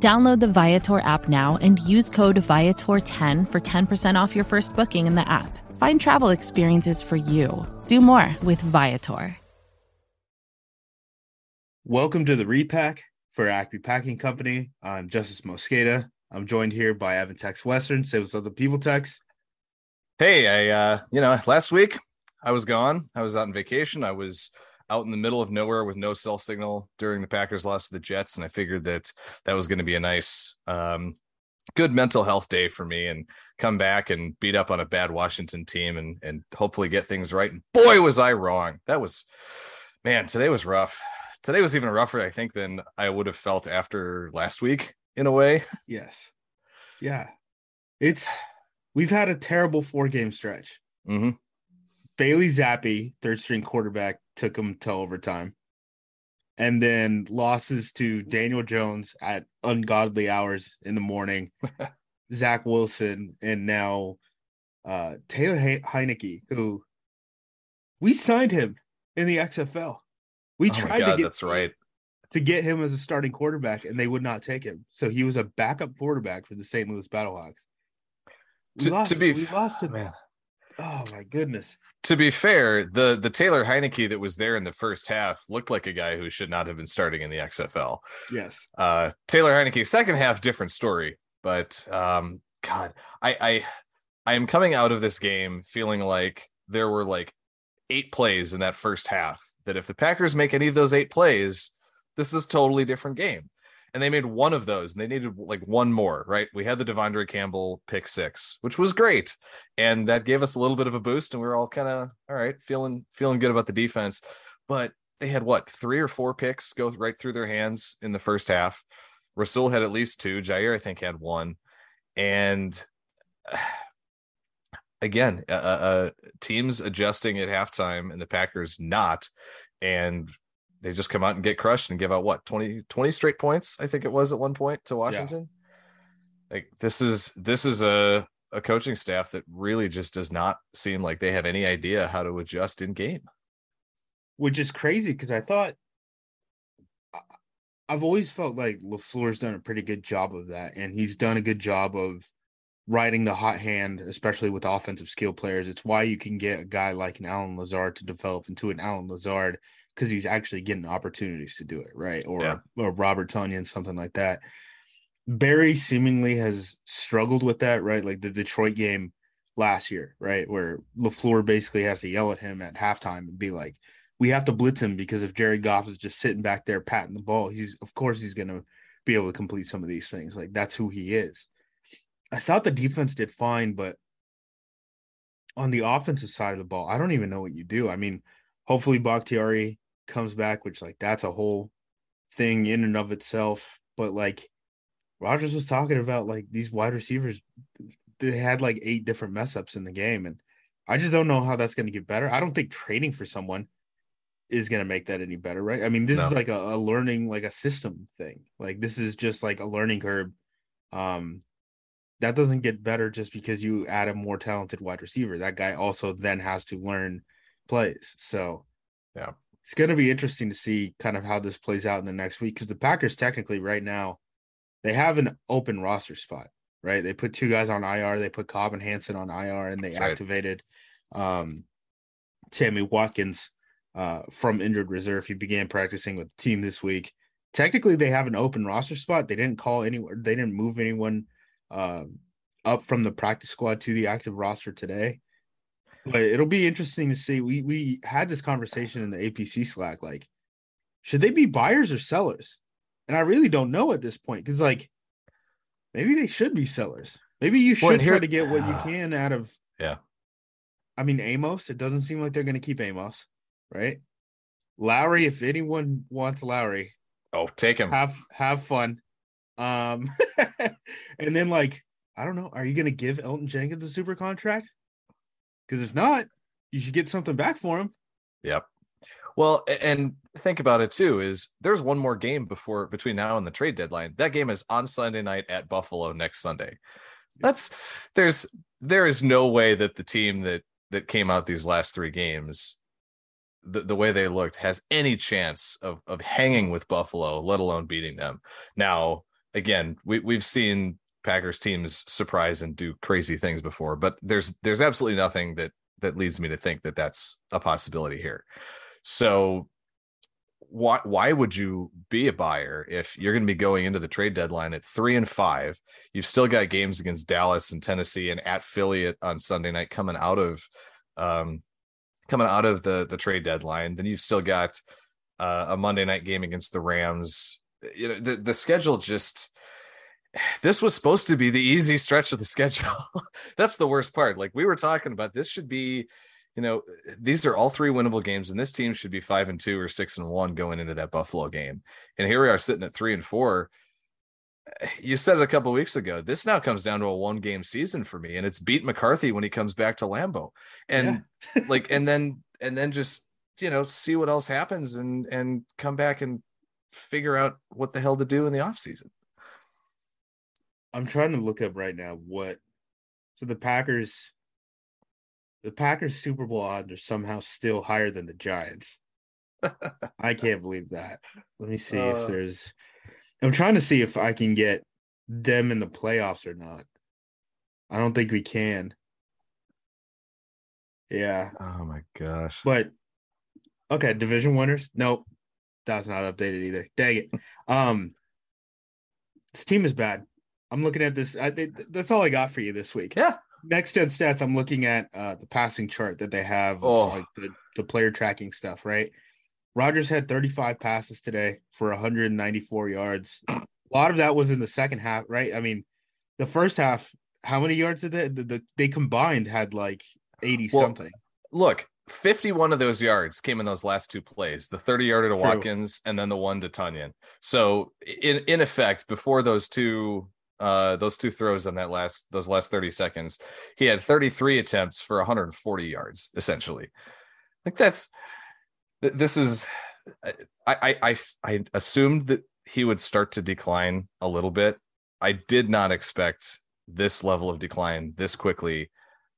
Download the Viator app now and use code Viator10 for 10% off your first booking in the app. Find travel experiences for you. Do more with Viator. Welcome to the repack for Acme Packing Company. I'm Justice Mosqueda. I'm joined here by Evan Tex Western. Say what's up the people, Tex. Hey, I uh, you know, last week I was gone. I was out on vacation. I was out in the middle of nowhere with no cell signal during the Packers loss to the Jets, and I figured that that was going to be a nice, um, good mental health day for me, and come back and beat up on a bad Washington team, and and hopefully get things right. And boy, was I wrong. That was, man, today was rough. Today was even rougher, I think, than I would have felt after last week in a way. Yes. Yeah. It's we've had a terrible four game stretch. Mm-hmm. Bailey Zappe, third string quarterback, took them to overtime. And then losses to Daniel Jones at ungodly hours in the morning, Zach Wilson, and now uh, Taylor he- Heinicke, who we signed him in the XFL. We Oh tried God, to get that's right. to get him as a starting quarterback, and they would not take him. So he was a backup quarterback for the St. Louis Battlehawks. We To- lost. to be we lost him. Man, Oh my goodness. to be fair, the the Taylor Heinicke that was there in the first half looked like a guy who should not have been starting in the XFL. Yes. Uh, Taylor Heinicke, second half, different story. But um, God, I I I am coming out of this game feeling like there were like eight plays in that first half. That if the Packers make any of those eight plays, this is totally different game. And they made one of those, and they needed like one more, right? We had the De'Vondre Campbell pick six, which was great, and that gave us a little bit of a boost, and we were all kind of all right, feeling feeling good about the defense. But they had what three or four picks go right through their hands in the first half. Rasul had at least two. Jaire, I think, had one. And again, uh, uh, teams adjusting at halftime and the Packers not. And they just come out and get crushed and give out what 20, 20 straight points, I think it was at one point to Washington. Like this is this is a a coaching staff that really just does not seem like they have any idea how to adjust in game. Which is crazy because I thought I've always felt like LaFleur's done a pretty good job of that. And he's done a good job of riding the hot hand, especially with offensive skill players. It's why you can get a guy like an Allen Lazard to develop into an Allen Lazard because he's actually getting opportunities to do it, right? Or Yeah. or Robert Tonyan, something like that. Barry seemingly has struggled with that, right? Like the Detroit game last year, right? Where LaFleur basically has to yell at him at halftime and be like, we have to blitz him because if Jared Goff is just sitting back there patting the ball, he's of course he's gonna be able to complete some of these things. Like that's who he is. I thought the defense did fine, but on the offensive side of the ball, I don't even know what you do. I mean, hopefully Bakhtiari comes back, which like that's a whole thing in and of itself. But like Rodgers was talking about like these wide receivers, they had like eight different mess ups in the game. And I just don't know how that's going to get better. I don't think trading for someone is going to make that any better, right? I mean, this is like a, a learning, like a system thing. Like this is just like a learning curve. Um, that doesn't get better just because you add a more talented wide receiver. That guy also then has to learn plays. So, Yeah. It's going to be interesting to see kind of how this plays out in the next week because the Packers technically right now they have an open roster spot, right? They put two guys on IR. They put Cobb and Hanson on IR, and they That's right. activated um, Sammy Watkins uh, from injured reserve. He began practicing with the team this week. Technically, they have an open roster spot. They didn't call anywhere. They didn't move anyone um, up from the practice squad to the active roster today. But it'll be interesting to see. We we had this conversation in the APC Slack. Like, should they be buyers or sellers? And I really don't know at this point because, like, maybe they should be sellers. Maybe you should Well, and try to get what you can out of. Yeah. I mean, Amos. It doesn't seem like they're going to keep Amos, right? Lowry. If anyone wants Lowry, Oh, take him. have have fun. Um, and then like I don't know. Are you going to give Elgton Jenkins a super contract? Because if not, you should get something back for him. Yep. Well, and think about it too is there's one more game before between now and the trade deadline. That game is on Sunday night at Buffalo next Sunday. That's there's there is no way that the team that that came out these last three games the, the way they looked has any chance of of hanging with Buffalo, let alone beating them. Now, again, we we've seen Packers teams surprise and do crazy things before, but there's there's absolutely nothing that that leads me to think that that's a possibility here. So why why would you be a buyer if you're going to be going into the trade deadline at three and five? You've still got games against Dallas and Tennessee and at Philly on Sunday night coming out of um, coming out of the the trade deadline. Then you've still got uh, a Monday night game against the Rams. You know the the schedule just this was supposed to be the easy stretch of the schedule. That's the worst part. Like we were talking about, this should be, you know, these are all three winnable games, and this team should be five and two or six and one going into that Buffalo game. And here we are sitting at three and four. You said it a couple weeks ago. This now comes down to a one game season for me, and it's beat McCarthy when he comes back to Lambeau, and yeah. like, and then and then just you know see what else happens and and come back and figure out what the hell to do in the off season. I'm trying to look up right now what so the Packers the Packers Super Bowl odds are somehow still higher than the Giants. I can't believe that. Let me see uh, if there's I'm trying to see if I can get them in the playoffs or not. I don't think we can. Yeah. Oh my gosh. But okay, division winners? Nope. That's not updated either. Dang it. Um this team is bad. I'm looking at this. I, that's all I got for you this week. Yeah. Next gen stats. I'm looking at uh, the passing chart that they have. Oh. like the, the player tracking stuff, right? Rodgers had 35 passes today for 194 yards. A lot of that was in the second half, right? I mean, the first half, how many yards did they? The, the they combined had like 80 well, something. Look, 51 of those yards came in those last two plays the 30 yarder to True. Watkins and then the one to Tonyan. So, in, in effect, before those two uh those two throws in that last those last 30 seconds he had 33 attempts for 140 yards essentially. Like that's this is I, I i i assumed that he would start to decline a little bit. I did not expect this level of decline this quickly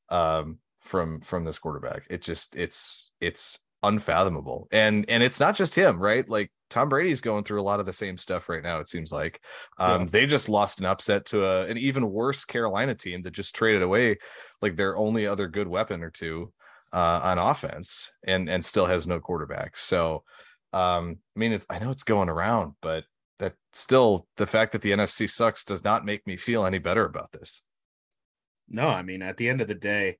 um from from this quarterback. It just it's it's unfathomable and and it's not just him right like Tom Brady's going through a lot of the same stuff right now. It seems like um, yeah. they just lost an upset to a, an even worse Carolina team that just traded away like their only other good weapon or two uh, on offense, and and still has no quarterback. So, um, I mean, it's I know it's going around, but that still the fact that the NFC sucks does not make me feel any better about this. No, I mean, at the end of the day,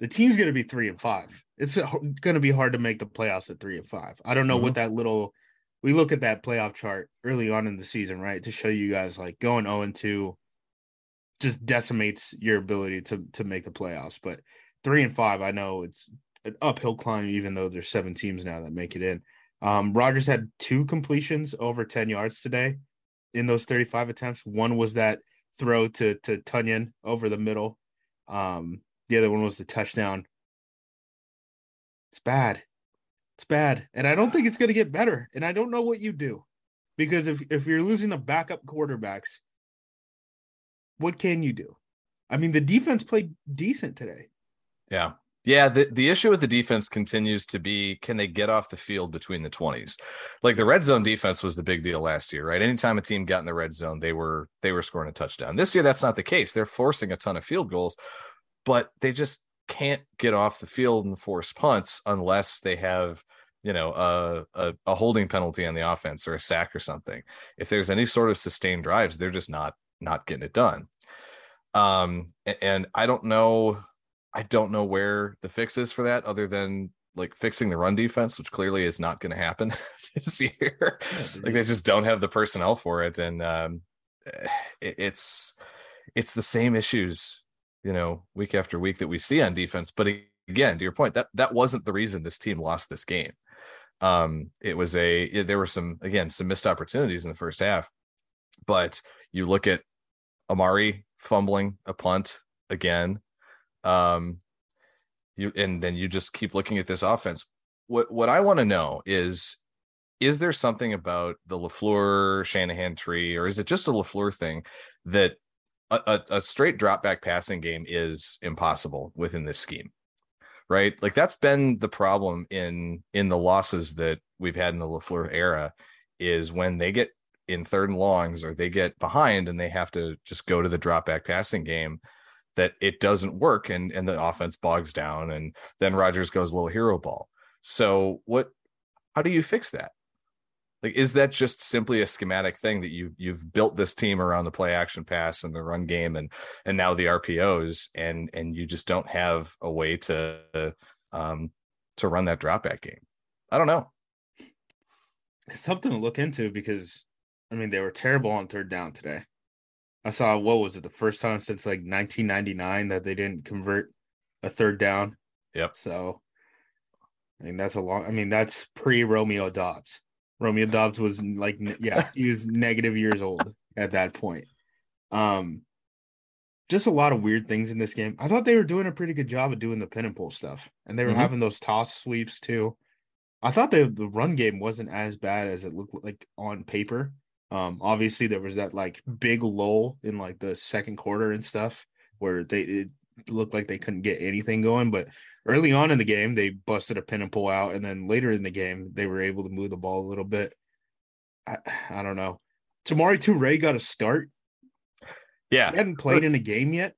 the team's going to be three and five. It's going to be hard to make the playoffs at three and five. I don't know mm-hmm. what that little. We look at that playoff chart early on in the season, right, to show you guys like going zero and two, just decimates your ability to to make the playoffs. But three and five, I know it's an uphill climb, even though there's seven teams now that make it in. Um, Rodgers had two completions over ten yards today in those 35 attempts. One was that throw to to Tonyan over the middle. Um, the other one was the touchdown. It's bad. It's bad. And I don't think it's going to get better. And I don't know what you do. Because if, if you're losing the backup quarterbacks, what can you do? I mean, the defense played decent today. Yeah. Yeah, the, the issue with the defense continues to be can they get off the field between the 20s? Like the red zone defense was the big deal last year, right? Anytime a team got in the red zone, they were they were scoring a touchdown. This year that's not the case. They're forcing a ton of field goals, but they just can't get off the field and force punts unless they have you know a, a, a holding penalty on the offense or a sack or something. If there's any sort of sustained drives they're just not not getting it done. Um and i don't know i don't know where the fix is for that other than like fixing the run defense which clearly is not going to happen this year. Like they just don't have the personnel for it. And um it, it's it's the same issues you know, week after week that we see on defense. But again, to your point, that that wasn't the reason this team lost this game. Um, it was a there were some again some missed opportunities in the first half, but you look at Amari fumbling a punt again. Um, you and then you just keep looking at this offense. What what I want to know is is there something about the LaFleur Shanahan tree, or is it just a LaFleur thing that a, a, straight drop back passing game is impossible within this scheme? Right. Like that's been the problem in in the losses that we've had in the LaFleur era is when they get in third and longs or they get behind and they have to just go to the drop back passing game that it doesn't work and and the offense bogs down and then Rodgers goes a little hero ball. So what how do you fix that? Like is that just simply a schematic thing that you you've built this team around the play action pass and the run game and and now the RPOs and and you just don't have a way to um to run that drop back game. I don't know. It's something to look into because I mean they were terrible on third down today. I saw what was it the first time since like 1999 that they didn't convert a third down. Yep. So, I mean that's a long. I mean that's pre Romeo Doubs. Romeo Doubs was like yeah he was negative years old at that point. Um, just a lot of weird things in this game. I thought they were doing a pretty good job of doing the pin and pull stuff, and they were Mhm. having those toss sweeps too. I thought the the run game wasn't as bad as it looked like on paper. Um, obviously there was that like big lull in like the second quarter and stuff where they it looked like they couldn't get anything going. But early on in the game, they busted a pin and pull out, and then later in the game, they were able to move the ball a little bit. I, I don't know. Samori Toure got a start. Yeah. He hadn't played in a game yet.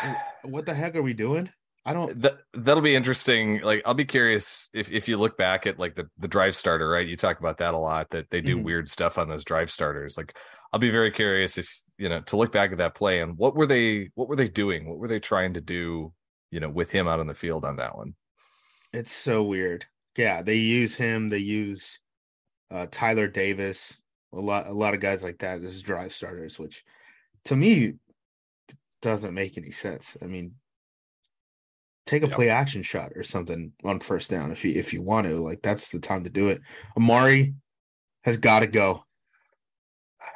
What the heck are we doing? I don't. that that'll be interesting. Like I'll be curious if if you look back at like the the drive starter, right? You talk about that a lot that they do Mhm. weird stuff on those drive starters. Like I'll be very curious if you know to look back at that play and what were they what were they doing? What were they trying to do, you know, with him out on the field on that one? It's so weird. Yeah, they use him. They use uh, Tyler Davis. A lot, a lot of guys like that as drive starters, which to me doesn't make any sense. I mean, take a Yeah. play action shot or something on first down if you if you want to. Like that's the time to do it. Amari has got to go.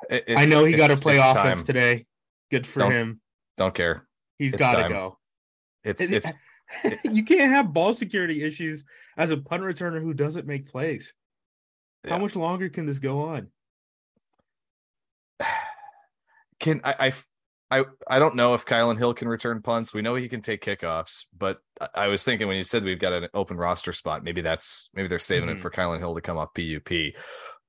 It- I know he got to play offense time. today. Good for Don't- him. Don't care. He's it's got to go. It's It- it's you can't have ball security issues as a punt returner who doesn't make plays. How Yeah. much longer can this go on? can I, I I I don't know if Kylin Hill can return punts. We know he can take kickoffs, but I, was thinking when you said we've got an open roster spot, maybe that's maybe they're saving Mhm. it for Kylin Hill to come off PUP.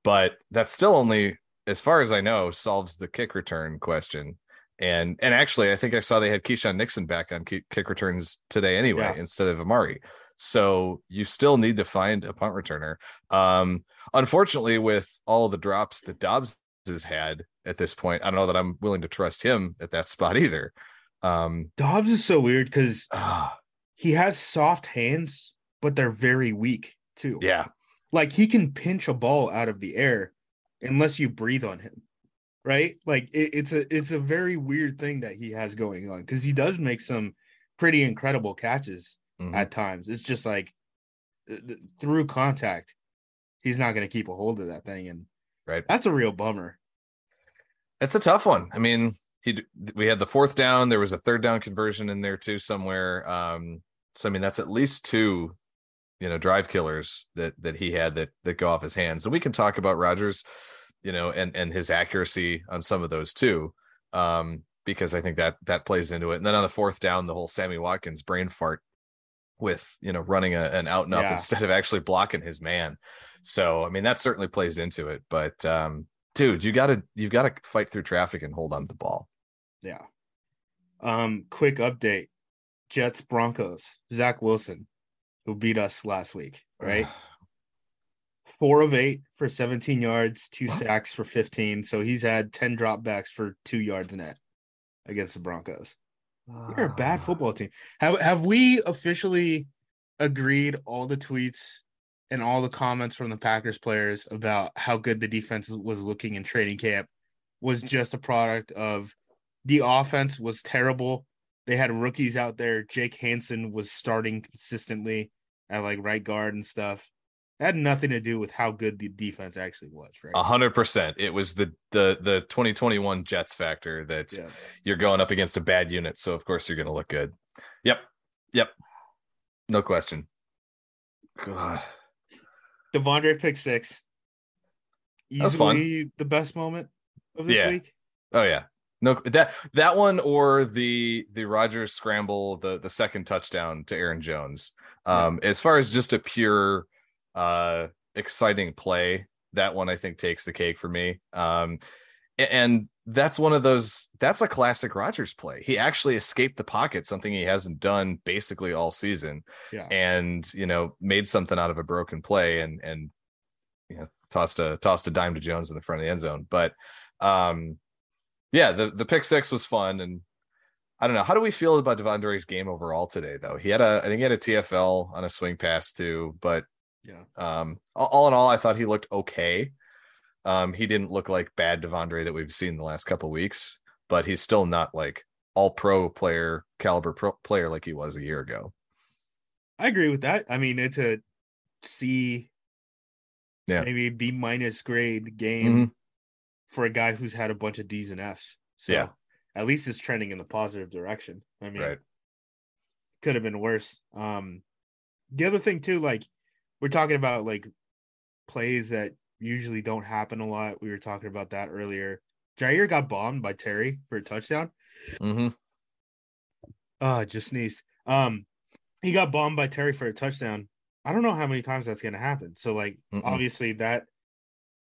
But that's still only, as far as I know, solves the kick return question. And and actually, I think I saw they had Keisean Nixon back on kick, returns today anyway Yeah. instead of Amari. So you still need to find a punt returner. Um, unfortunately, with all the drops that Doubs has had at this point, I don't know that I'm willing to trust him at that spot either. Um, Doubs is so weird because ah, he has soft hands, but they're very weak too. yeah, Like he can pinch a ball out of the air unless you breathe on him. Right? Like it, it's a it's a very weird thing that he has going on because he does make some pretty incredible catches Mhm. at times. It's just like th- th- through contact, he's not going to keep a hold of that thing, and right. that's a real bummer. It's a tough one. I mean, he we had the fourth down. There was a third down conversion in there too somewhere. Um, so I mean, that's at least two, you know, drive killers that that he had that that go off his hands. And we can talk about Rodgers, you know, and and his accuracy on some of those too, um, because I think that that plays into it. And then on the fourth down, the whole Sammy Watkins brain fart with you know running a, an out and up Yeah. instead of actually blocking his man. So I mean, that certainly plays into it. But um, dude, you gotta you've got to fight through traffic and hold on to the ball. Yeah. Um, quick update: Jets Broncos. Zach Wilson, who beat us last week, right? Four of eight for 17 yards, two sacks for 15. So he's had 10 dropbacks for two yards net against the Broncos. You're a bad football team. Have have we officially agreed all the tweets and all the comments from the Packers players about how good the defense was looking in training camp was just a product of the offense was terrible. They had rookies out there. Jake Hanson was starting consistently at like right guard and stuff. Had nothing to do with how good the defense actually was, right? A hundred percent. It was the the the 2021 Jets factor that Yeah. you're going up against a bad unit, so of course you're going to look good. Yep, yep, no question. God, De'Vondre pick six. Easily the best moment of this Yeah. week. oh yeah, no that that one or the the Rodgers scramble, the the second touchdown to Aaron Jones. Um, as far as just a pure uh exciting play, that one I think takes the cake for me. Um, and that's one of those that's a classic Rodgers play. He actually escaped the pocket, something he hasn't done basically all season. Yeah. and you know made something out of a broken play and and you know tossed a tossed a dime to Jones in the front of the end zone. But um yeah, the the pick six was fun and I don't know. How do we feel about De'Vondre's game overall today though? He had a I think he had a TFL on a swing pass too, but Yeah. um all, in all I thought he looked okay. Um he didn't look like bad De'Vondre that we've seen the last couple weeks, but he's still not like all pro player caliber pro player like he was a year ago. I agree with that. I mean, it's a C, Yeah. maybe B minus grade game for a guy who's had a bunch of D's and F's. So Yeah. at least it's trending in the positive direction. I mean, Right. could have been worse. Um, the other thing too, like we're talking about like plays that usually don't happen a lot. We were talking about that earlier. Jaire got bombed by Terry for a touchdown. hmm Oh, I just sneezed. Um, he got bombed by Terry for a touchdown. I don't know how many times that's gonna happen. So like Mm-mm. obviously that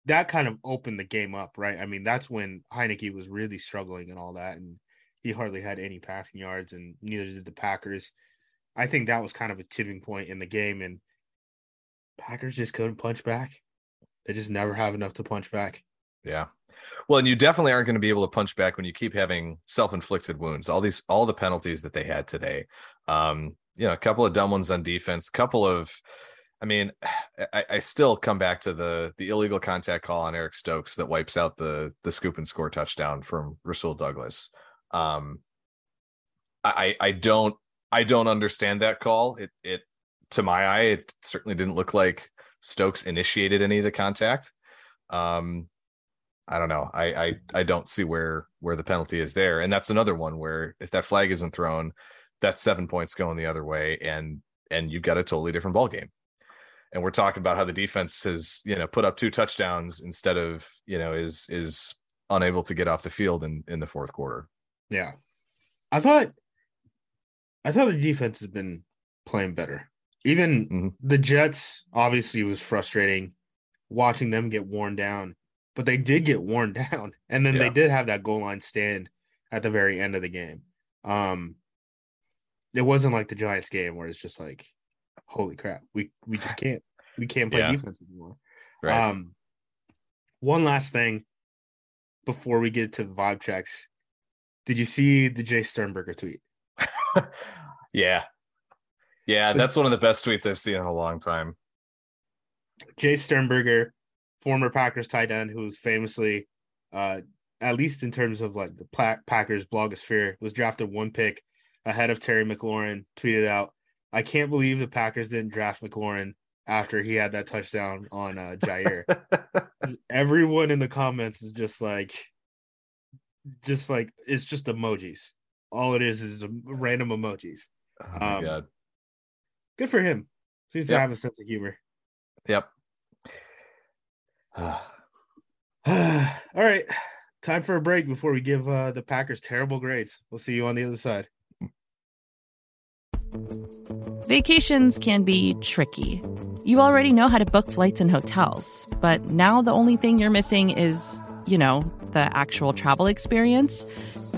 that kind of opened the game up, right? I mean, that's when Heinicke was really struggling and all that, and he hardly had any passing yards, and neither did the Packers. I think that was kind of a tipping point in the game, and Packers just couldn't punch back. They just never have enough to punch back. Yeah. Well, and you definitely aren't going to be able to punch back when you keep having self-inflicted wounds. All these, all the penalties that they had today. Um, you know, a couple of dumb ones on defense, couple of, I mean, I, I still come back to the the illegal contact call on Eric Stokes that wipes out the the scoop and score touchdown from Rasul Douglas. Um, I I don't I don't understand that call. It it to my eye, it certainly didn't look like Stokes initiated any of the contact. Um, I don't know. I, I I don't see where where the penalty is there, and that's another one where if that flag isn't thrown, that's seven points going the other way, and and you've got a totally different ball game. And we're talking about how the defense has you know put up two touchdowns instead of you know is is unable to get off the field in in the fourth quarter. Yeah. I thought I thought the defense has been playing better. Even Mhm. the Jets obviously was frustrating watching them get worn down, but they did get worn down. And then they did have that goal line stand at the very end of the game. Um it wasn't like the Giants game where it's just like, holy crap, we we just can't we can't play Yeah. defense anymore. Right. Um, one last thing before we get to the vibe checks. Did you see the Jace Sternberger tweet? yeah. Yeah, that's one of the best tweets I've seen in a long time. Jace Sternberger, former Packers tight end, who was famously, uh, at least in terms of like the Packers blogosphere, was drafted one pick ahead of Terry McLaurin. Tweeted out, "I can't believe the Packers didn't draft McLaurin after he had that touchdown on uh, Jaire." Everyone in the comments is just like, just like it's just emojis. All it is is random emojis. oh my Um, god. Good for him. Seems to Yep. have a sense of humor. Yep. All right. Time for a break before we give uh, the Packers terrible grades. We'll see you on the other side. Vacations can be tricky. You already know how to book flights and hotels, but now the only thing you're missing is, you know, the actual travel experience.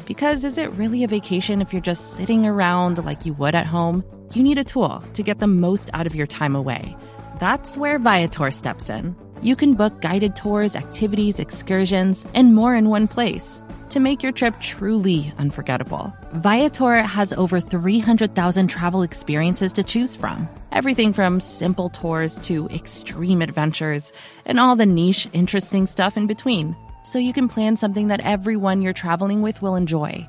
Because is it really a vacation if you're just sitting around like you would at home? You need a tool to get the most out of your time away. That's where Viator steps in. You can book guided tours, activities, excursions, and more in one place to make your trip truly unforgettable. Viator has over 300,000 travel experiences to choose from. Everything from simple tours to extreme adventures and all the niche, interesting stuff in between. So you can plan something that everyone you're traveling with will enjoy.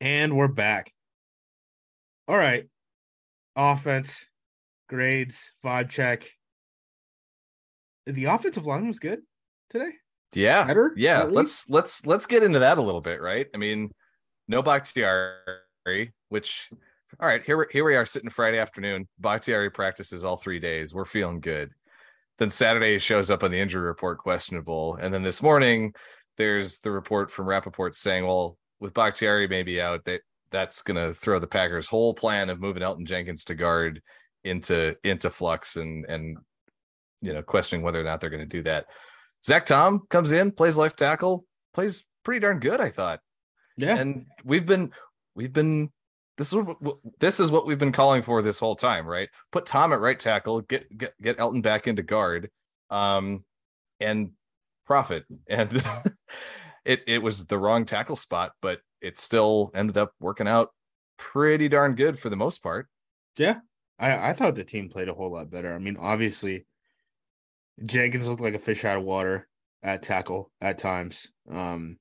And we're back. All right. Offense, grades, vibe check. The offensive line was good today. Yeah. Better, yeah. Let's let's let's get into that a little bit, right? I mean, no Bakhtiari, which all right, here we here we are sitting Friday afternoon. Bakhtiari practices all three days. We're feeling good. Then Saturday shows up on the injury report questionable. And then this morning there's the report from Rapoport saying, well, with Bakhtiari maybe out, that that's gonna throw the Packers' whole plan of moving Elgton Jenkins to guard into into flux and and you know questioning whether or not they're going to do that. Zach Tom comes in, plays left tackle, plays pretty darn good, I thought. Yeah. And we've been we've been this is what this is what we've been calling for this whole time, right? Put Tom at right tackle, get get get Elgton back into guard, um, and profit. And it it was the wrong tackle spot, but it still ended up working out pretty darn good for the most part. Yeah. I, I thought the team played a whole lot better. I mean, obviously, Jenkins looked like a fish out of water at tackle at times. Um,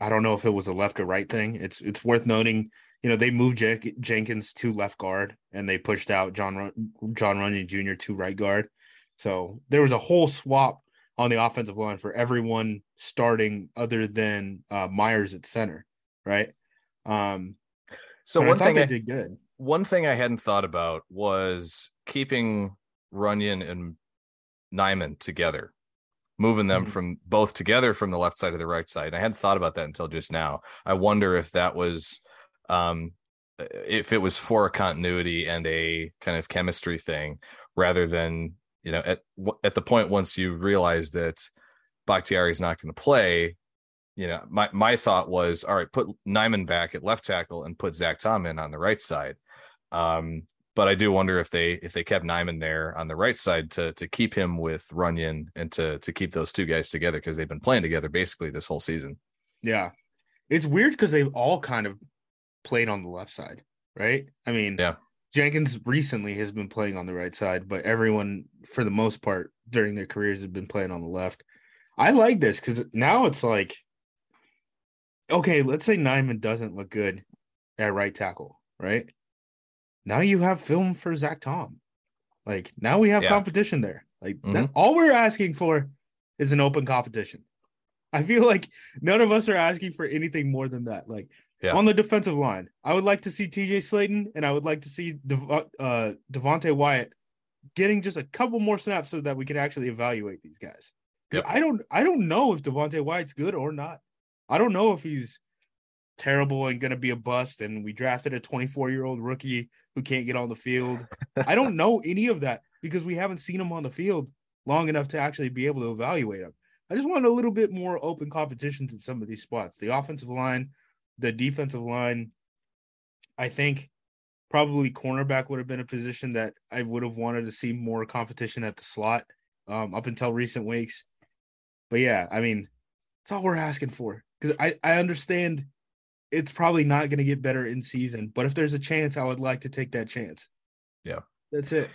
I don't know if it was a left or right thing. It's it's worth noting, you know, they moved Jen- Jenkins to left guard and they pushed out John Run- John Runyon Jr. to right guard. So there was a whole swap on the offensive line for everyone starting other than uh, Myers at center, right? Um, So one I thing they I, did good. one thing I hadn't thought about was keeping Runyon and Nijman together, moving them Mhm. from both together from the left side to the right side. I hadn't thought about that until just now. I wonder if that was um if it was for a continuity and a kind of chemistry thing rather than you know at at the point once you realize that Bakhtiari is not going to play you know, my my thought was, all right, put Nijman back at left tackle and put Zach Tom in on the right side. Um, but I do wonder if they if they kept Nijman there on the right side to to keep him with Runyan and to to keep those two guys together because they've been playing together basically this whole season. Yeah. It's weird because they've all kind of played on the left side, right? I mean, Yeah. Jenkins recently has been playing on the right side, but everyone, for the most part, during their careers, have been playing on the left. I like this because now it's like, okay, let's say Nijman doesn't look good at right tackle, right? Now you have film for Zach Tom. Like now we have Yeah. competition there. Like that, Mhm. all we're asking for is an open competition. I feel like none of us are asking for anything more than that. Like Yeah. on the defensive line, I would like to see TJ Slaton and I would like to see Dev- uh, Devonte Wyatt getting just a couple more snaps so that we can actually evaluate these guys. Because Yep. I don't, I don't know if Devonte Wyatt's good or not. I don't know if he's terrible and going to be a bust. And we drafted a 24 year old rookie who can't get on the field. I don't know any of that because we haven't seen him on the field long enough to actually be able to evaluate him. I just want a little bit more open competitions in some of these spots. The offensive line, the defensive line, I think probably cornerback would have been a position that I would have wanted to see more competition at the slot um, up until recent weeks. But yeah, I mean, it's all we're asking for because I, I understand it's probably not going to get better in season, but if there's a chance, I would like to take that chance. Yeah. That's it.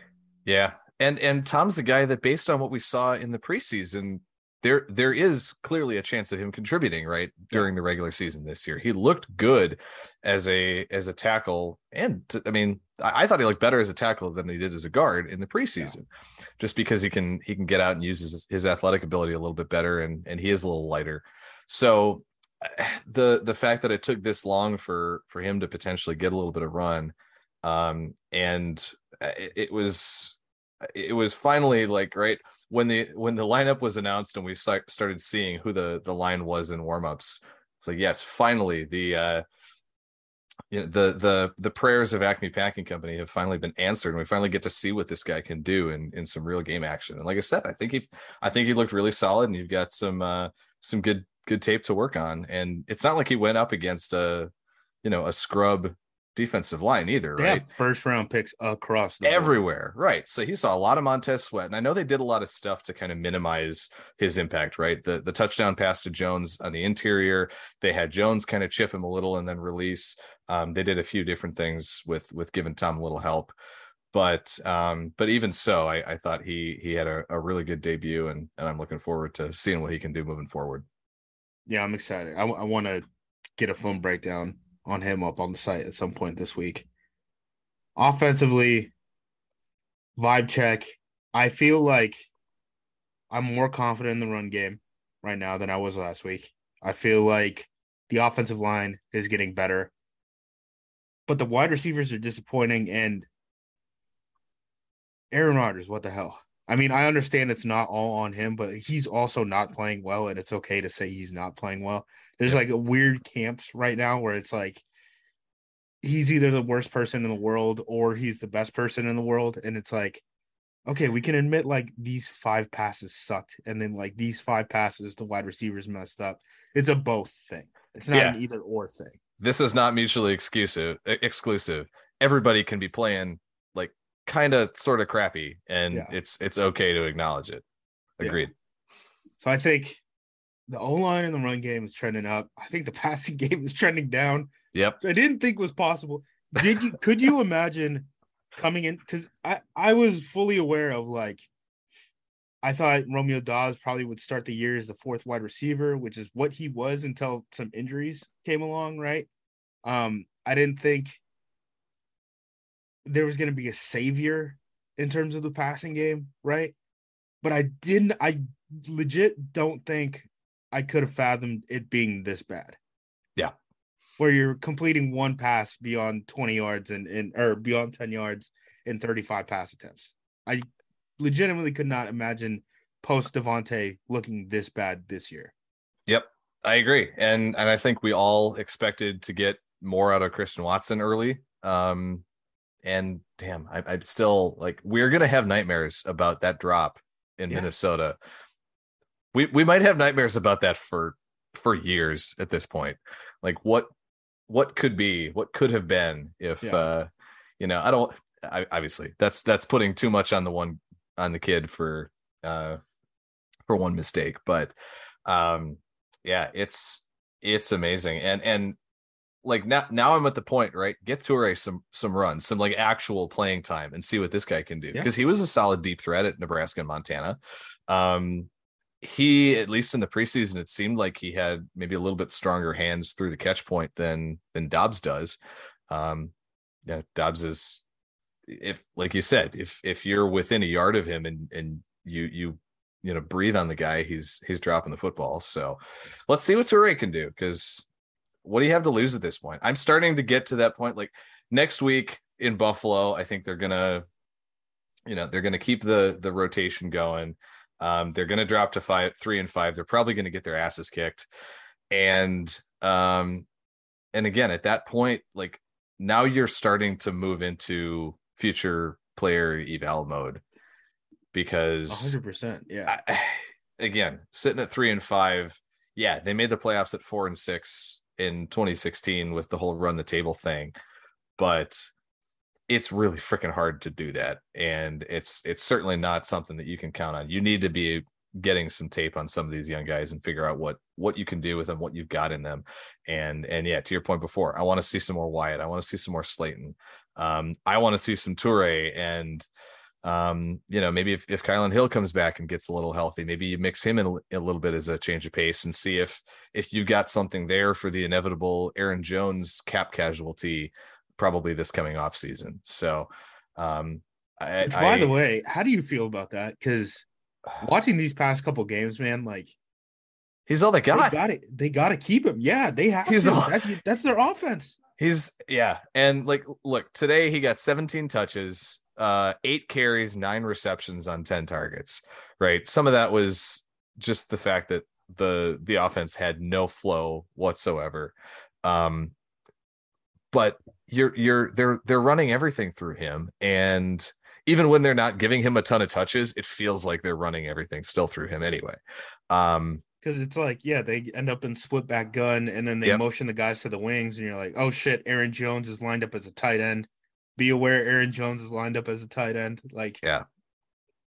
Yeah. And and Tom's the guy that based on what we saw in the preseason, there there is clearly a chance of him contributing, right? During the regular season this year. He looked good as a as a tackle. And t- I mean, I, I thought he looked better as a tackle than he did as a guard in the preseason. Just because he can he can get out and use his, his athletic ability a little bit better and and he is a little lighter. So the the fact that it took this long for for him to potentially get a little bit of run um and uh, it, it was it was finally like right when the when the lineup was announced and we started seeing who the the line was in warmups it's like yes finally the uh you know, the the the prayers of Acme Packing Company have finally been answered, and we finally get to see what this guy can do in in some real game action. And like I said, I think he I think he looked really solid, and you've got some uh some good good tape to work on. And it's not like he went up against a you know a scrub defensive line either, they right? first round picks across everywhere, board. right? So he saw a lot of Montez Sweat, and I know they did a lot of stuff to kind of minimize his impact, right? The the touchdown pass to Jones on the interior, they had Jones kind of chip him a little and then release. Um, they did a few different things with with giving Tom a little help, but um, but even so, I, I thought he he had a, a really good debut, and and I'm looking forward to seeing what he can do moving forward. Yeah, I'm excited. I, I want to get a film breakdown on him up on the site at some point this week. Offensively, vibe check. I feel like I'm more confident in the run game right now than I was last week. I feel like the offensive line is getting better, but the wide receivers are disappointing. And Aaron Rodgers, what the hell? I mean, I understand it's not all on him, but he's also not playing well, and it's okay to say he's not playing well. There's like a weird camps right now where it's like he's either the worst person in the world or he's the best person in the world, and it's like, okay, we can admit like these five passes sucked, and then like these five passes the wide receivers messed up. It's a both thing. It's not yeah. an either or thing. This is not mutually exclusive. Exclusive. Everybody can be playing kind of sort of crappy and yeah. it's it's okay to acknowledge it. Agreed. Yeah. so i think the o line and the run game is trending up. I think the passing game is trending down. Yep. I didn't think it was possible. Did you could you imagine coming in? Because i i was fully aware of like I thought Romeo Doubs probably would start the year as the fourth wide receiver, which is what he was until some injuries came along, right? Um, I didn't think there was going to be a savior in terms of the passing game, right? But I didn't, I legit don't think I could have fathomed it being this bad. Yeah. Where you're completing one pass beyond 20 yards and, and or beyond 10 yards in 35 pass attempts. I legitimately could not imagine post Davante looking this bad this year. Yep. I agree. And and I think we all expected to get more out of Christian Watson early. Um, and damn, I, I'm still like we're gonna have nightmares about that drop in yeah. Minnesota. We we might have nightmares about that for for years at this point. Like what what could be, what could have been if yeah. uh you know, I don't I, obviously that's that's putting too much on the one on the kid for uh for one mistake, but um yeah, it's it's amazing. And and like now now I'm at the point, right? Get Toure some some runs, some like actual playing time and see what this guy can do. Because yeah. he was a solid deep threat at Nebraska and Montana. Um he at least in the preseason it seemed like he had maybe a little bit stronger hands through the catch point than than Doubs does. Um yeah, Doubs is if like you said, if if you're within a yard of him and and you you you know breathe on the guy, he's he's dropping the football. So let's see what Toure can do because what do you have to lose at this point? I'm starting to get to that point. Like next week in Buffalo, I think they're gonna, you know, they're gonna keep the the rotation going. Um, they're gonna drop to five, three and five. They're probably gonna get their asses kicked, and um, and again at that point, like now you're starting to move into future player eval mode because 100% yeah I, again sitting at three and five yeah they made the playoffs at four and six in 2016 with the whole run the table thing but it's really freaking hard to do that. And it's it's certainly not something that you can count on. You need to be getting some tape on some of these young guys and figure out what what you can do with them what you've got in them. And and yeah to your point before i want to see some more wyatt. I want to see some more slaton. Um i want to see some toure and um, you know, maybe if, if Kylin Hill comes back and gets a little healthy, maybe you mix him in a, a, little bit as a change of pace and see if if you've got something there for the inevitable Aaron Jones cap casualty probably this coming off season. So um I, Which, by I, the way, how do you feel about that? Because watching these past couple games, man, like He's all they They got. got it. They got to keep him. Yeah, they have He's to. all- That's, that's their offense. He's yeah, and like look, today he got 17 touches, uh 8 carries, 9 receptions on 10 targets. Right? Some of that was just the fact that the the offense had no flow whatsoever. Um but you're you're they're they're running everything through him and even when they're not giving him a ton of touches, it feels like they're running everything still through him anyway. Um Because it's like, yeah, they end up in split back gun and then they Yep. motion the guys to the wings, and you're like, oh shit, Aaron Jones is lined up as a tight end. Be aware Aaron Jones is lined up as a tight end. Like, Yeah.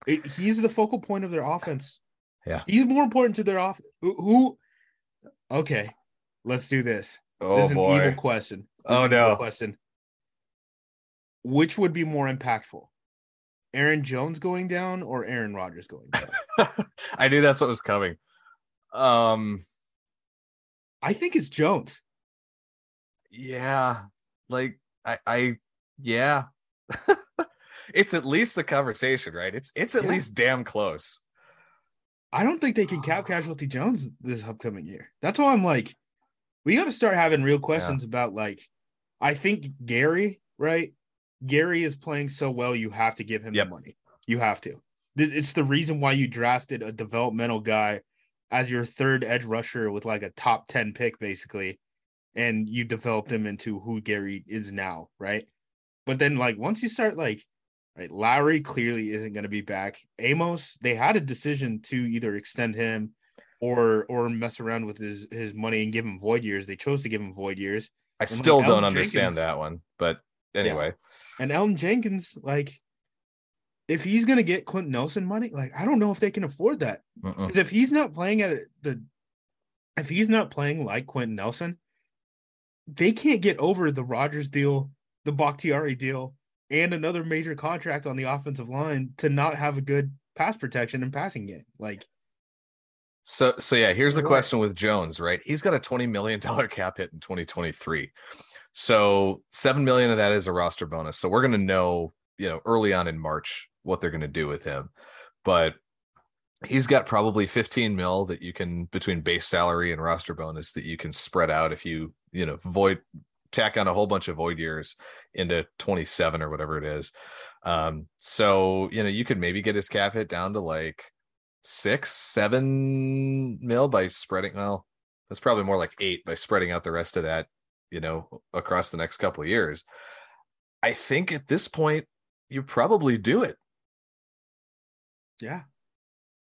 it, he's the focal point of their offense. Yeah. He's more important to their off. Who, who? Okay, let's do this. oh this is an evil question. This Oh, no. Question. Which would be more impactful? Aaron Jones going down or Aaron Rodgers going down? I knew that's what was coming. Um I think it's Jones. yeah like i i yeah it's at least a conversation right it's it's at Yeah. least damn close I don't think they can cap casualty Jones this upcoming year. That's why I'm like, we got to start having real questions about like, I think Gary, right? Gary is playing so well, you have to give him Yep. the money. You have to. It's the reason why you drafted a developmental guy as your third edge rusher with like a top 10 pick, basically. And you developed him into who Gary is now, right? But then, like, once you start like Right. Lowry clearly isn't going to be back. Amos, they had a decision to either extend him or or mess around with his his money and give him void years. They chose to give him void years. i like still don't Elgton understand Jenkins- that one but anyway And Elgton Jenkins, like, if he's going to get Quenton Nelson money, like, I don't know if they can afford that. Because if he's not playing at the, if he's not playing like Quenton Nelson, they can't get over the Rodgers deal, the Bakhtiari deal, and another major contract on the offensive line to not have a good pass protection and passing game. Like, so so yeah here's the question with jones right? He's got a 20 million dollar cap hit in 2023 so 7 million of that is a roster bonus. So we're going to know you know early on in march what they're going to do with him. But he's got probably 15 mil that you can between base salary and roster bonus that you can spread out if you you know void tack on a whole bunch of void years into 27 or whatever it is um so you know you could maybe get his cap hit down to like six seven mil by spreading well that's probably more like eight by spreading out the rest of that you know across the next couple of years i think at this point you probably do it yeah,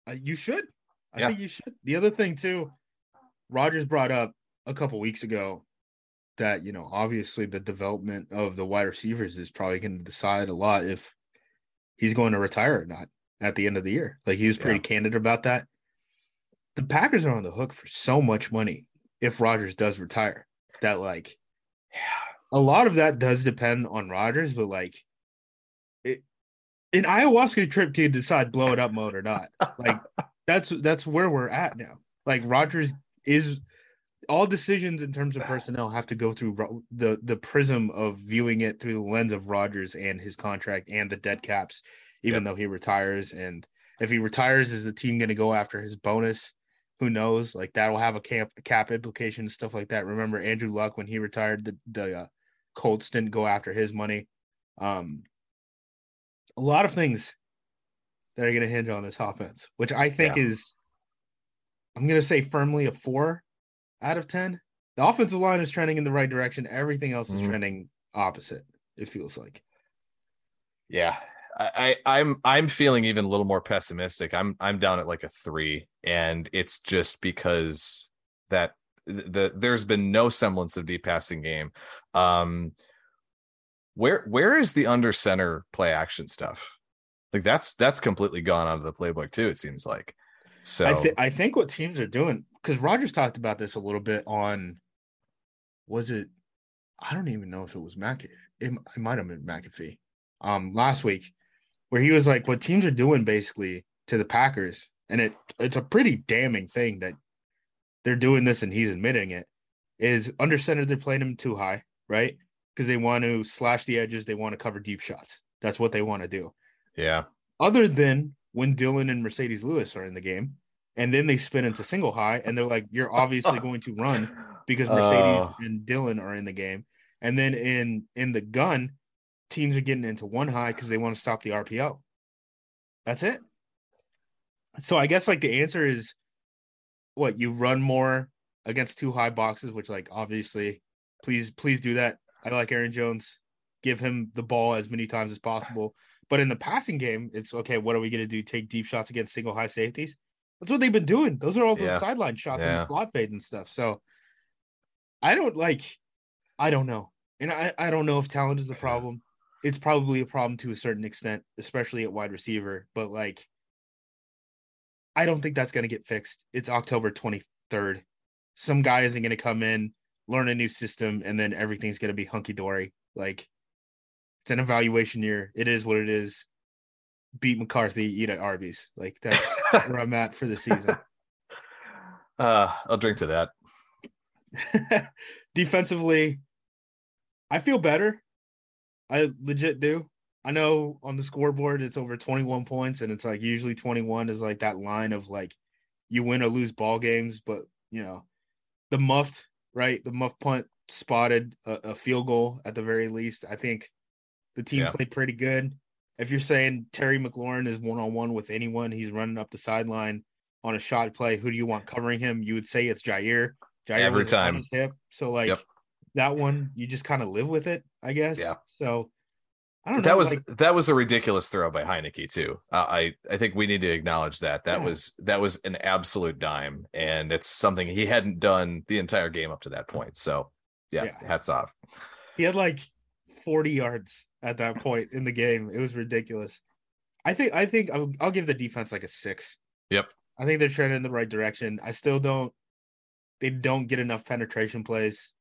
uh, you should. I Yeah. think you should. The other thing too, Rodgers brought up a couple weeks ago that you know obviously the development of the wide receivers is probably going to decide a lot if he's going to retire or not at the end of the year. Like he was pretty Yeah. candid about that. The Packers are on the hook for so much money if Rodgers does retire. That like yeah a lot of that does depend on Rodgers, but like it an ayahuasca trip can decide blow it up mode or not. Like that's that's where we're at now. Like Rodgers is all decisions in terms of personnel have to go through the the prism of viewing it through the lens of Rodgers and his contract and the dead caps, even though he retires. And if he retires, is the team going to go after his bonus? Who knows? Like that'll have a cap cap implication and stuff like that. Remember Andrew Luck when he retired, the the uh, Colts didn't go after his money. Um, a lot of things that are going to hinge on this offense, which I think Yeah. is, I'm going to say firmly a four out of 10. The offensive line is trending in the right direction. Everything else is Mhm. trending opposite, it feels like. Yeah. I, I I'm I'm feeling even a little more pessimistic. I'm I'm down at like a three, and it's just because that the there's been no semblance of deep passing game. Um where where is the under center play action stuff? Like that's that's completely gone out of the playbook too, it seems like. So I, th- I think what teams are doing, because Rodgers talked about this a little bit on, was it, I don't even know if it was McAfee. It, it might have been McAfee um, last week, where he was like, what teams are doing basically to the Packers, and it it's a pretty damning thing that they're doing this and he's admitting it, is under center, they're playing him too high, right? Because they want to slash the edges, they want to cover deep shots. That's what they want to do yeah. other than when Dillon and Marcedes Lewis are in the game and then they spin into single high, and they're like, "You're obviously going to run because Marcedes Oh. and Dillon are in the game." And then in in the gun, teams are getting into one high because they want to stop the RPO. That's it. So I guess like the answer is, what you run more against two high boxes, which like obviously, please please do that. I like Aaron Jones. Give him the ball as many times as possible. But in the passing game, it's okay. What are we going to do? Take deep shots against single high safeties? That's what they've been doing. Those are all those Yeah. sideline shots and the slot fades and stuff. So I don't like, I don't know. And I, I don't know if talent is a problem. It's probably a problem to a certain extent, especially at wide receiver. But like, I don't think that's going to get fixed. It's October 23rd. Some guy isn't going to come in, learn a new system, and then everything's going to be hunky dory. Like, it's an evaluation year. It is what it is. Beat McCarthy, eat at Arby's. Like, that's where I'm at for the season. Uh, I'll drink to that. Defensively, I feel better. I legit do. I know on the scoreboard it's over 21 points, and it's like usually 21 is like that line of like you win or lose ball games, but you know, the muffed, right? The muff punt spotted a, a field goal at the very least. I think the team Yeah. played pretty good. If you're saying Terry McLaurin is one on one with anyone, he's running up the sideline on a shot play. Who do you want covering him? You would say it's Jaire. Jaire Every time. hip. So like Yep. that one, you just kind of live with it, I guess. Yeah. So I don't But know. that was like, that was a ridiculous throw by Heinicke too. Uh, I I think we need to acknowledge that that Yeah. was that was an absolute dime, and it's something he hadn't done the entire game up to that point. So yeah, Yeah. hats off. he had like 40 yards at that point in the game. It was ridiculous. I think I think I'll, I'll give the defense like a six. Yep. I think they're trending in the right direction. I still don't. They don't get enough penetration plays.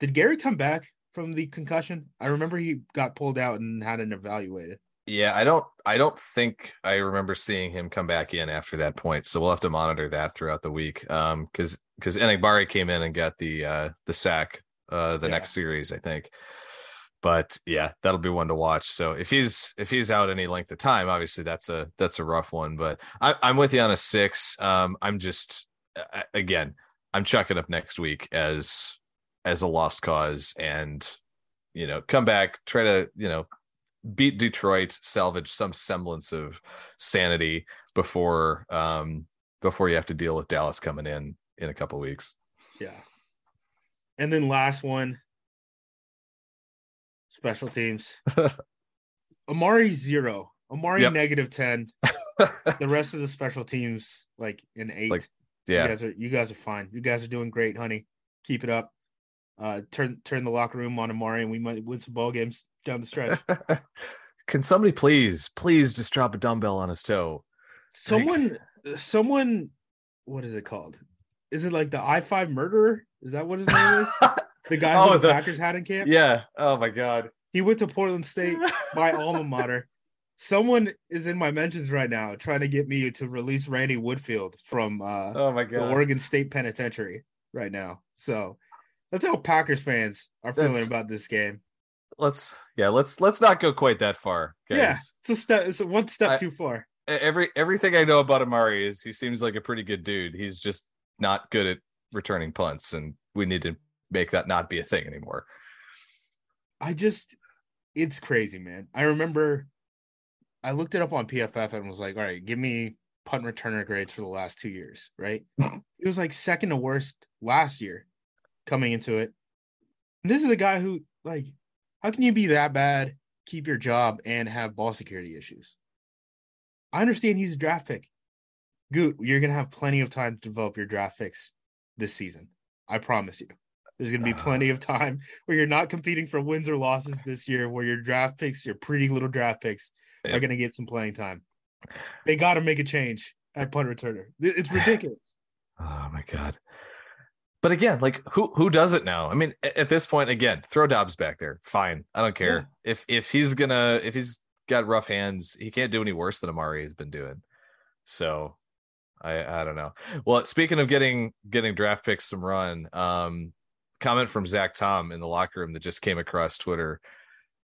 Did Gary come back from the concussion? I remember he got pulled out and had an evaluated. Yeah, I don't I don't think I remember seeing him come back in after that point. So we'll have to monitor that throughout the week. Um because because Enagbare came in and got the uh the sack uh the Yeah. next series, I think. But yeah, that'll be one to watch. So if he's if he's out any length of time, obviously that's a that's a rough one. But I, I'm with you on a six. Um, I'm just again, I'm chucking up next week as as a lost cause, and you know, come back, try to you know beat Detroit, salvage some semblance of sanity before um before you have to deal with Dallas coming in in a couple weeks. Yeah. And then last one, special teams. Amari zero. Amari Yep. negative ten. The rest of the special teams like an eight. Like, You yeah, guys are you guys are fine. You guys are doing great, honey. Keep it up. Uh turn turn the locker room on Amari and we might win some ball games down the stretch. Can somebody please, please just drop a dumbbell on his toe? someone someone what is it called? Is it like the I five murderer? Is that what his name is? The guy Oh, who the, the- Packers had in camp? Yeah. Oh my god. He went to Portland State, my alma mater. Someone is in my mentions right now trying to get me to release Randy Woodfield from uh, Oh my god. the. Oregon State Penitentiary right now. So that's how Packers fans are feeling That's- about this game. Let's yeah, let's let's not go quite that far, guys. Yeah, it's a step. It's a one step I- too far. Every everything I know about Amari is he seems like a pretty good dude. He's just not good at returning punts, and we need to make that not be a thing anymore. I just, it's crazy, man. I remember I looked it up on PFF and was like, all right, give me punt returner grades for the last two years, right? it was like second to worst last year coming into it. And this is a guy who, like, how can you be that bad, keep your job, and have ball security issues? I understand he's a draft pick. Gute, you're going to have plenty of time to develop your draft picks this season. I promise you. There's going to be plenty of time where you're not competing for wins or losses this year, where your draft picks, your pretty little draft picks, are going to get some playing time. They got to make a change at punt returner. It's ridiculous. Oh my god. But again, like who who does it now? I mean, at this point, again, throw Doubs back there. Fine. I don't care. If if he's gonna if he's got rough hands, he can't do any worse than Amari has been doing. So I I don't know. Well, speaking of getting getting draft picks some run, um comment from Zach Tom in the locker room that just came across Twitter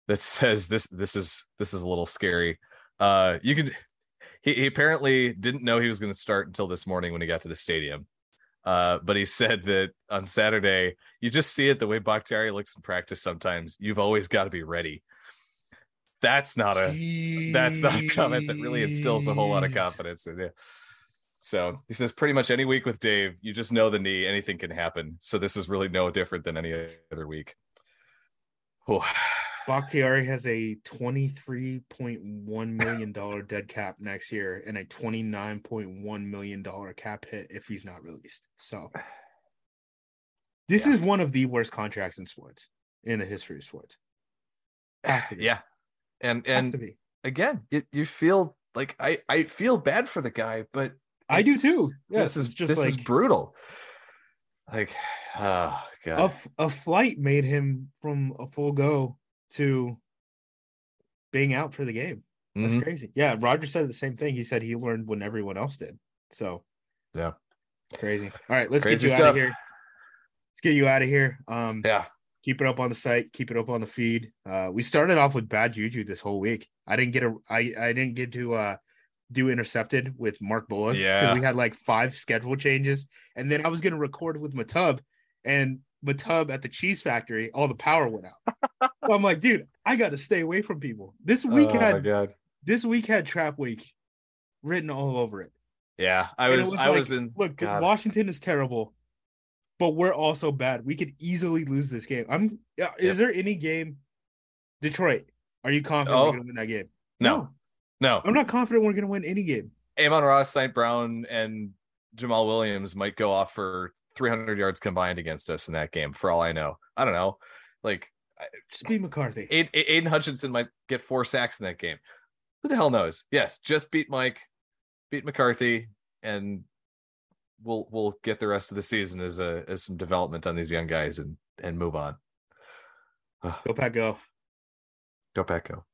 that says this this is this is a little scary. Uh you could he, he apparently didn't know he was going to start until this morning when he got to the stadium. Uh, but he said that on Saturday, you just see it the way Bakhtiari looks in practice sometimes. You've always got to be ready. That's not a that's not a comment that really instills a whole lot of confidence in you. So he says pretty much any week with Dave, you just know the knee, anything can happen. So this is really no different than any other week. Oh. Bakhtiari has a $23.1 million dead cap next year and a $29.1 million cap hit if he's not released. So this yeah. is one of the worst contracts in sports in the history of sports. Has to be. Yeah. And and again, you, you feel like I, I feel bad for the guy, but I do too. Yeah, this is just this like, is brutal. Like, oh god, a, a flight made him from a full go to being out for the game. That's mm-hmm. crazy. Yeah, Roger said the same thing. He said he learned when everyone else did. So, yeah, crazy. All right, let's crazy get you stuff. out of here. Let's get you out of here. Um, yeah, keep it up on the site. Keep it up on the feed. Uh, we started off with bad juju this whole week. I didn't get a. I I didn't get to uh do intercepted with Mark Bullock. Yeah, we had like five schedule changes, and then I was gonna record with Matub, and Matub at the cheese factory, all the power went out. so I'm like, dude, I got to stay away from people. This oh week oh, had this week had trap week written all over it. Yeah, I was, was, I like, was in. Look, God. Washington is terrible, but we're also bad. We could easily lose this game. I'm. Uh, is yep. there any game? Detroit, are you confident oh, we're gonna win that game? No, no, no. I'm not confident we're gonna win any game. Amon-Ra, St. Brown, and Jamaal Williams might go off for 300 yards combined against us in that game. For all I know, I don't know. Like, just beat McCarthy. Aidan Hutchinson might get four sacks in that game. Who the hell knows? Yes, just beat Mike, beat McCarthy, and we'll we'll get the rest of the season as a as some development on these young guys and and move on. Go Pack Go. Go Pack Go.